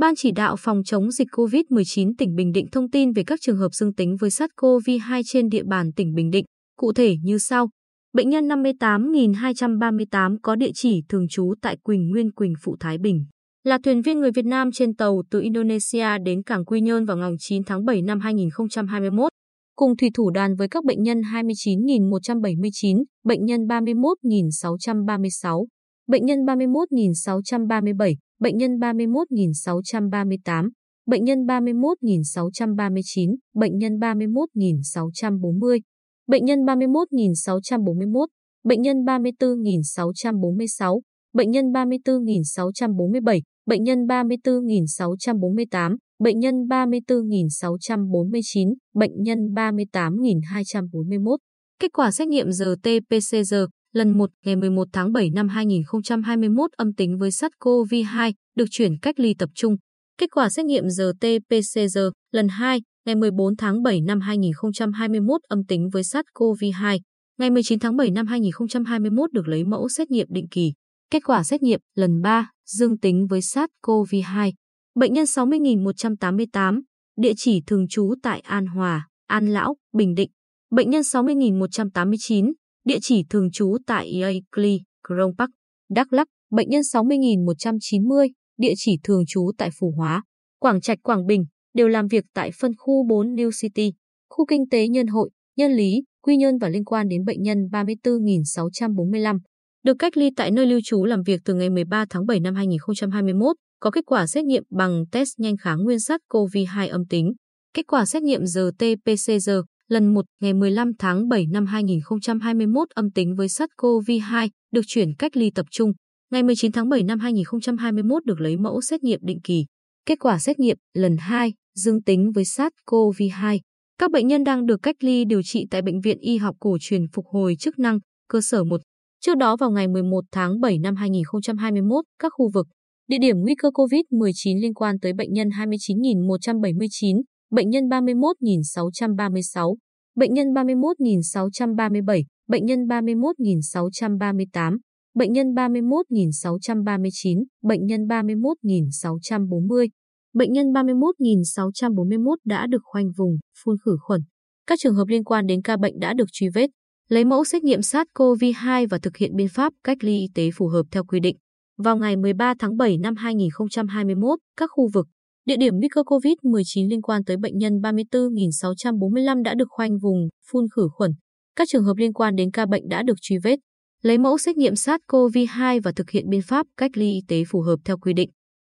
Ban chỉ đạo phòng chống dịch COVID-19 tỉnh Bình Định thông tin về các trường hợp dương tính với SARS-CoV-2 trên địa bàn tỉnh Bình Định, cụ thể như sau. Bệnh nhân 58.238 có địa chỉ thường trú tại Quỳnh Nguyên Quỳnh Phụ Thái Bình, là thuyền viên người Việt Nam trên tàu từ Indonesia đến cảng Quy Nhơn vào ngày 9 tháng 7 năm 2021. Cùng thủy thủ đoàn với các bệnh nhân 29.179, bệnh nhân 31.636, bệnh nhân 31.637, bệnh nhân 31.638, bệnh nhân 31.639, bệnh nhân 31.640, bệnh nhân 31.641, bệnh nhân 34.646, bệnh nhân 34.647, bệnh nhân 34.648, bệnh nhân 34.649, bệnh nhân 38.241. Kết quả xét nghiệm RT-PCR lần 1 ngày 11 tháng 7 năm 2021 âm tính với SARS-CoV-2 được chuyển cách ly tập trung. Kết quả xét nghiệm RT-PCR lần 2 ngày 14 tháng 7 năm 2021 âm tính với SARS-CoV-2. Ngày 19 tháng 7 năm 2021 được lấy mẫu xét nghiệm định kỳ. Kết quả xét nghiệm lần 3 dương tính với SARS-CoV-2. Bệnh nhân 60.188, địa chỉ thường trú tại An Hòa, An Lão, Bình Định. Bệnh nhân 60.189, địa chỉ thường trú tại Eakli, Krông Park, Đắk Lắk. Bệnh nhân 60.190, địa chỉ thường trú tại Phù Hóa, Quảng Trạch, Quảng Bình, đều làm việc tại phân khu 4 New City, khu kinh tế Nhân hội, Nhân lý, Quy Nhơn và liên quan đến bệnh nhân 34.645. Được cách ly tại nơi lưu trú làm việc từ ngày 13 tháng 7 năm 2021, có kết quả xét nghiệm bằng test nhanh kháng nguyên sắt COVID-2 âm tính. Kết quả xét nghiệm RT-PCR lần 1 ngày 15 tháng 7 năm 2021 âm tính với SARS-CoV-2, được chuyển cách ly tập trung. Ngày 19 tháng 7 năm 2021 được lấy mẫu xét nghiệm định kỳ. Kết quả xét nghiệm lần 2 dương tính với SARS-CoV-2. Các bệnh nhân đang được cách ly điều trị tại Bệnh viện Y học cổ truyền phục hồi chức năng, cơ sở 1. Trước đó vào ngày 11 tháng 7 năm 2021, các khu vực, địa điểm nguy cơ COVID-19 liên quan tới bệnh nhân 29.179, bệnh nhân 31.636, bệnh nhân 31.637, bệnh nhân 31.638, bệnh nhân 31.639, bệnh nhân 31.640, bệnh nhân 31.641 đã được khoanh vùng, phun khử khuẩn. Các trường hợp liên quan đến ca bệnh đã được truy vết, lấy mẫu xét nghiệm SARS-CoV-2 và thực hiện biện pháp cách ly y tế phù hợp theo quy định. Vào ngày 13 tháng 7 năm 2021, các khu vực, địa điểm nguy cơ COVID-19 liên quan tới bệnh nhân 34.645 đã được khoanh vùng, phun khử khuẩn. Các trường hợp liên quan đến ca bệnh đã được truy vết, lấy mẫu xét nghiệm SARS-CoV-2 và thực hiện biện pháp cách ly y tế phù hợp theo quy định.